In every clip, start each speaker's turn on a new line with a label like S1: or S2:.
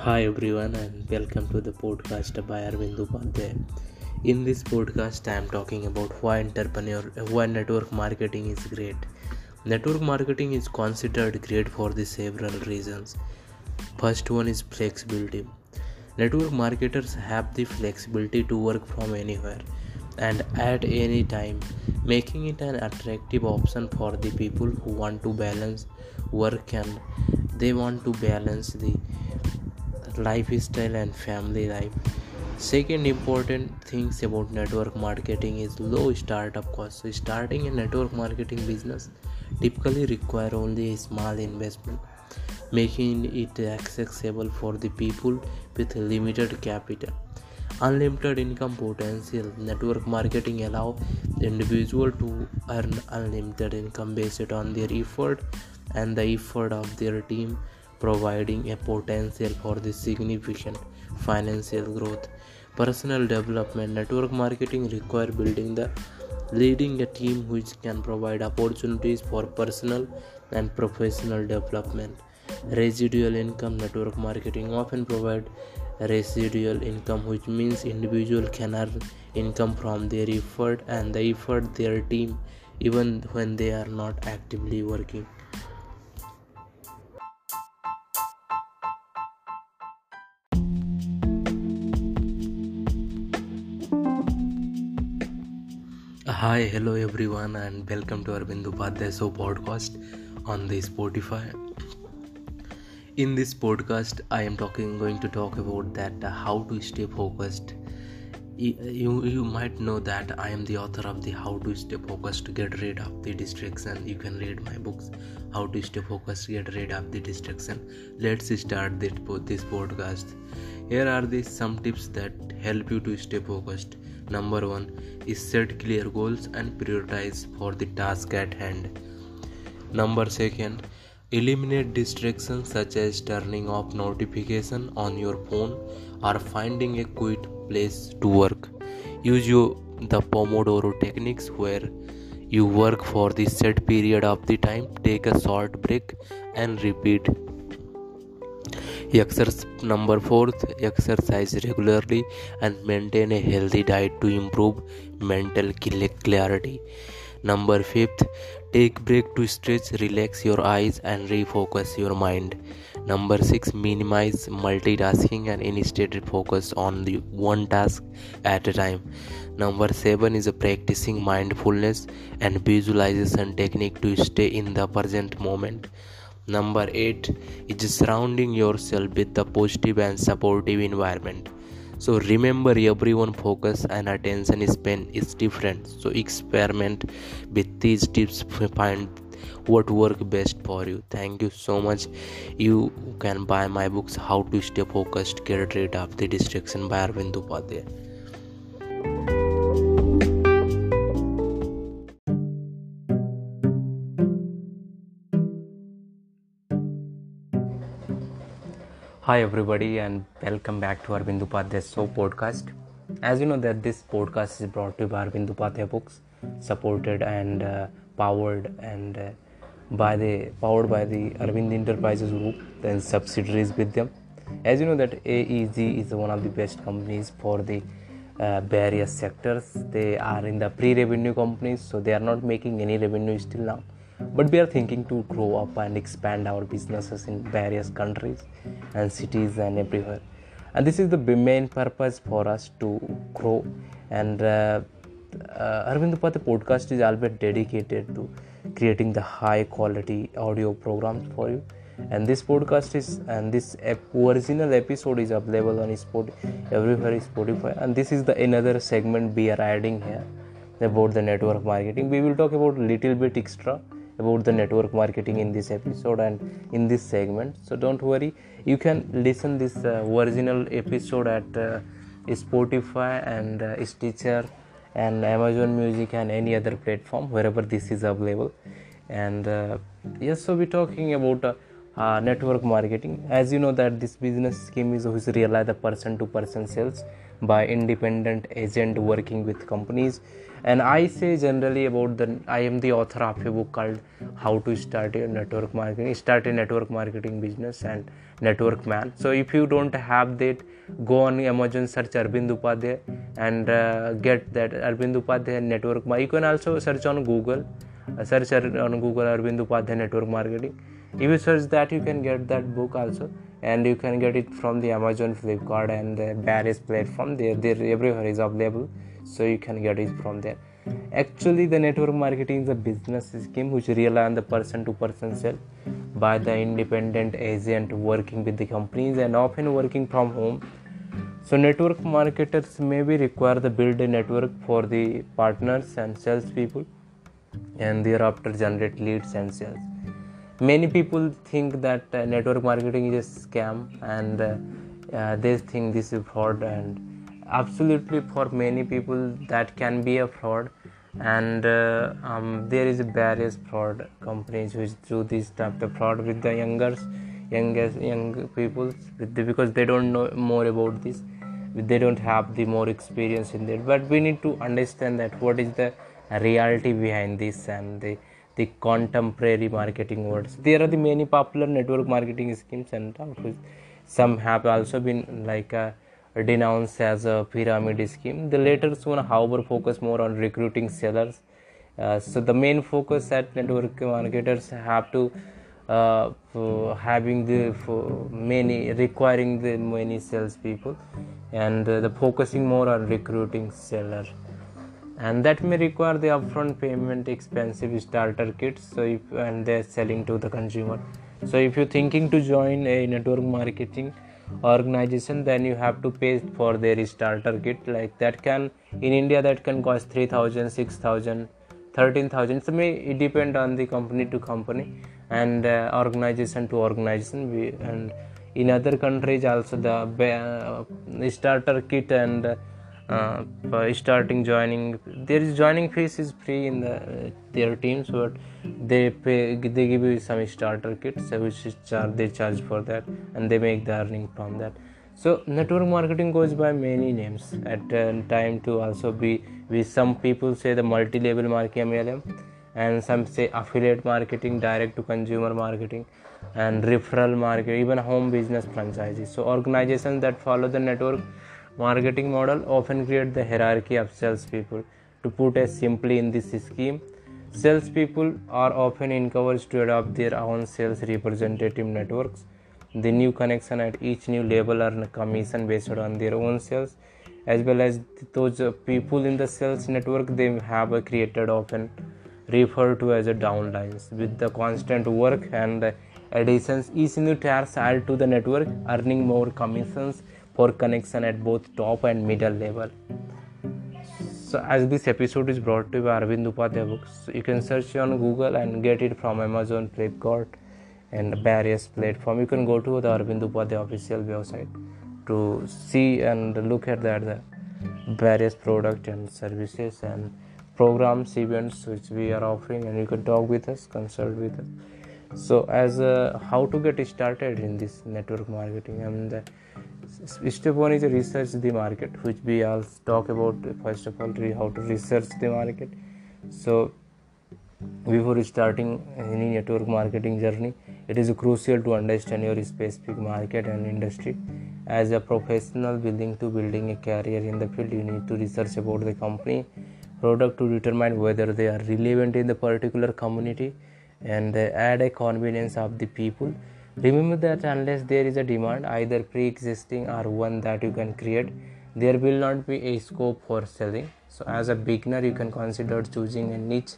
S1: Hi everyone and welcome to the podcast by Arvind Upadhyay. In this podcast, I am talking about why entrepreneur, why network marketing is great. Network marketing is considered great for the several reasons. First one is flexibility. Network marketers have the flexibility to work from anywhere and at any time, making it an attractive option for the people who want to balance work and they want to balance the lifestyle and family life. Second important things about network marketing is low startup cost so starting a network marketing business typically require only a small investment making it accessible for the people with limited capital. Unlimited income potential. Network marketing allow the individual to earn unlimited income based on their effort and the effort of their team providing a potential for the significant financial growth. Personal development network marketing require building the leading a team which can provide opportunities for personal and professional development. Residual income network marketing often provide residual income which means individual can earn income from their effort and the effort their team even when they are not actively working Hi, hello everyone, and welcome to Arvind Upadhyay Show podcast on the Spotify. In this podcast, I am talking going to talk about that uh, how to stay focused. You, you you might know that I am the author of the How to Stay Focused to Get Rid of the Distraction. You can read my books, How to Stay Focused, Get Rid of the Distraction. Let's start this this podcast. Here are the some tips that help you to stay focused Number one is set clear goals and prioritize for the task at hand. Number second, eliminate distractions such as turning off notification on your phone or finding a quiet place to work. Use your, the Pomodoro techniques where you work for the set period of the time, take a short break and repeat Exercise number fourth, exercise regularly and maintain a healthy diet to improve mental clarity. Number fifth, take break to stretch, relax your eyes and refocus your mind. Number six, minimize multitasking and instead focus on the one task at a time. Number seven is practicing mindfulness and visualization technique to stay in the present moment. Number 8 is surrounding yourself with a positive and supportive environment. So remember everyone focus and attention span is different. So experiment with these tips find what work best for you. Thank you so much. You can buy my books How to Stay Focused, Get Rid of the Distraction by Arvind Upadhyay. Hi everybody and welcome back to Arvind Upadhyay Show podcast. As you know that this podcast is brought to you by Arvind Books, supported and uh, powered and uh, by the powered by the Arvind Enterprises Group, then subsidiaries with them. As you know that AEG is one of the best companies for the uh, various sectors. They are in the pre-revenue companies, so they are not making any revenue still now but we are thinking to grow up and expand our businesses in various countries and cities and everywhere. And this is the main purpose for us to grow. And uh, uh, Arvind podcast is always dedicated to creating the high quality audio programs for you. And this podcast is and this ep- original episode is available on Spot everywhere Spotify. And this is the another segment we are adding here about the network marketing. We will talk about little bit extra about the network marketing in this episode and in this segment. So don't worry you can listen this uh, original episode at uh, spotify and uh, stitcher and amazon music and any other platform wherever this is available. And uh, yes so we're talking about uh, uh, network marketing. As you know that this business scheme is which realize the person to person sales by independent agent working with companies and i say generally about the i am the author of a book called how to start a network marketing start a network marketing business and network man. So if you don't have that go on amazon search arvind upadhyay and uh, get that arvind upadhyay network you can also search on google uh, search on google arvind upadhyay network marketing if you search that you can get that book also. And you can get it from the amazon flipkart and the various platform. There there everywhere is available. So you can get it from there. Actually the network marketing is a business scheme which rely on the person to person sale by the independent agent working with the companies and often working from home. So network marketers maybe require the build a network for the partners and salespeople and thereafter generate leads and sales many people think that uh, network marketing is a scam and uh, uh, they think this is fraud and absolutely for many people that can be a fraud and uh, um, there is various fraud companies which do this type of fraud with the younger youngest young people because they don't know more about this. They don't have the more experience in that. But we need to understand that what is the reality behind this and the the contemporary marketing words. There are the many popular network marketing schemes and some have also been like uh, denounced as a pyramid scheme. The later one however focus more on recruiting sellers. Uh, so the main focus at network marketers have to uh, having the many requiring the many salespeople and uh, the focusing more on recruiting sellers and that may require the upfront payment expensive starter kits so if and they're selling to the consumer. So if you're thinking to join a network marketing organization then you have to pay for their starter kit. Like that can in india that can cost 3000 6000 13000 so may it depend on the company to company and uh, organization to organization. We, and in other countries also the uh, starter kit and uh, uh, starting joining there is joining fees is free in the uh, their teams but they pay they give you some starter kits which is charge they charge for that and they make the earning from that. So network marketing goes by many names. At uh, time to also be with some people say the multi-level marketing MLM and some say affiliate marketing direct to consumer marketing and referral market even home business franchises. So organizations that follow the network marketing model often create the hierarchy of salespeople. To put it simply in this scheme, salespeople are often encouraged to adopt their own sales representative networks. The new connection at each new level earn commission based on their own sales, as well as those people in the sales network they have created often referred to as a downlines. With the constant work and additions, each new tiers add to the network, earning more commissions for connection at both top and middle level. So, as this episode is brought to you by Arvind Upadhyay books, you can search on Google and get it from Amazon, Flipkart, and various platform. You can go to the Arvind Upadhyay official website to see and look at that the various product and services and programs, events which we are offering, and you can talk with us, consult with us. So, as uh, how to get started in this network marketing and step one is research the market which we all talk about first of all how to research the market. So before starting any network marketing journey it is crucial to understand your specific market and industry. As a professional willing to building a career in the field you need to research about the company product to determine whether they are relevant in the particular community and add a convenience of the people Remember that unless there is a demand, either pre existing or one that you can create, there will not be a scope for selling. So, as a beginner, you can consider choosing a niche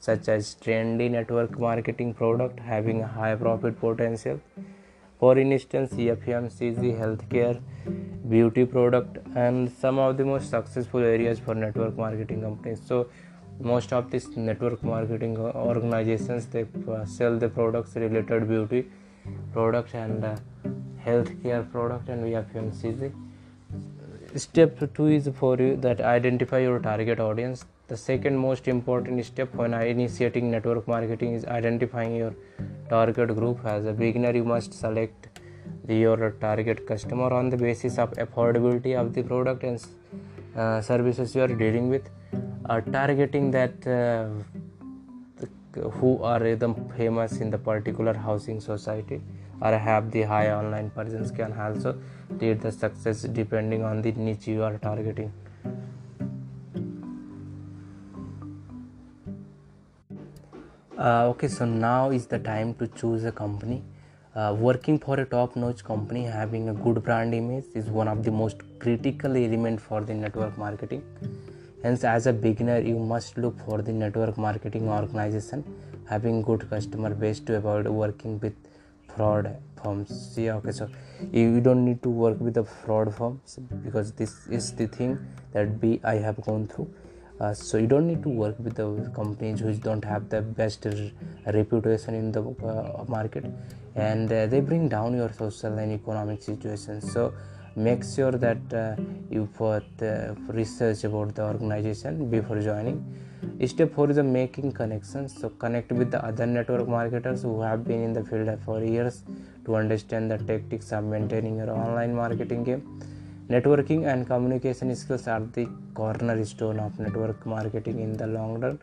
S1: such as trendy network marketing product having a high profit potential. For instance, FMCG, healthcare, beauty product, and some of the most successful areas for network marketing companies. So, most of these network marketing organizations they uh, sell the products related beauty product and uh, healthcare product and we have FMCG. Step two is for you that identify your target audience. The second most important step when initiating network marketing is identifying your target group. As a beginner, you must select your target customer on the basis of affordability of the product and uh, services you are dealing with uh, targeting that uh, who are the famous in the particular housing society or have the high online presence can also lead the success depending on the niche you are targeting. Uh, okay so now is the time to choose a company. Uh, working for a top-notch company having a good brand image is one of the most critical element for the network marketing hence as a beginner you must look for the network marketing organization having good customer base to avoid working with fraud firms. Okay so you don't need to work with the fraud firms because this is the thing that be i have gone through. Uh, so you don't need to work with the companies which don't have the best reputation in the uh, market. And uh, they bring down your social and economic situations so make sure that uh, you put uh, research about the organization before joining Step 4 is making connections. So connect with the other network marketers who have been in the field for years to understand the tactics of maintaining your online marketing game. Networking and communication skills are the cornerstone of network marketing in the long run.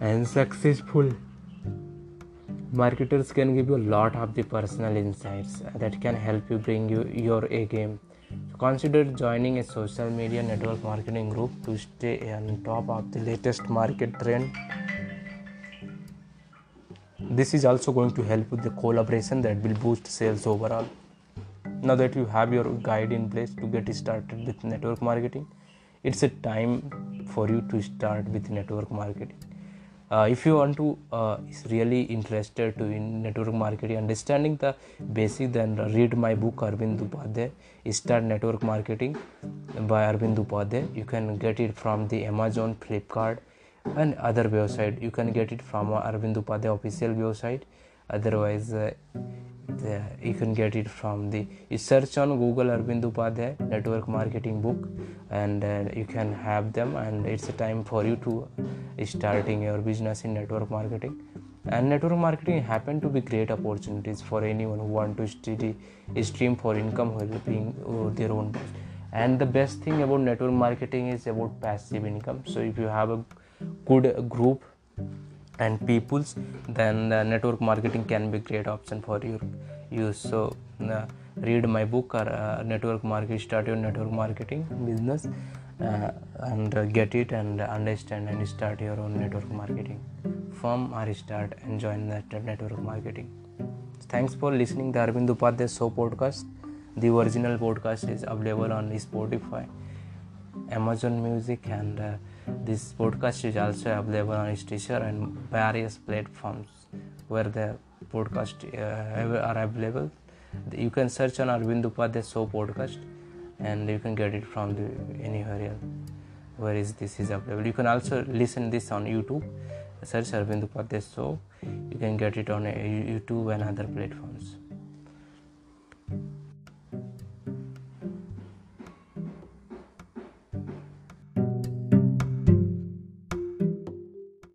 S1: And successful marketers can give you a lot of the personal insights that can help you bring you your A game so consider joining a social media network marketing group to stay on top of the latest market trend. This is also going to help with the collaboration that will boost sales overall. Now that you have your guide in place to get started with network marketing, it's a time for you to start with network marketing uh, if you want to uh, is really interested to in network marketing understanding the basic then read my book arvind upadhyay start network marketing by arvind upadhyay. You can get it from the amazon flipkart and other website. You can get it from arvind upadhyay official website. Otherwise uh, you can get it from the search on google arvind upadhyay network marketing book and uh, you can have them and it's a time for you to starting your business in network marketing. And network marketing happen to be great opportunities for anyone who want to study stream for income while being uh, their own and the best thing about network marketing is about passive income. So if you have a good group and peoples then network marketing can be great option for your use. So uh, read my book or uh, network market start your network marketing business uh, and uh, get it and understand and start your own network marketing. Firm or start and join that network marketing. Thanks for listening the arvind upadhyay show podcast. The original podcast is available on spotify amazon music and uh, this podcast is also available on Stitcher and various platforms where the podcast uh, are available. You can search on Arvind Upadhyay Show podcast and you can get it from the anywhere else. Where is this is available? You can also listen this on YouTube. Search Arvind Upadhyay Show. You can get it on YouTube and other platforms.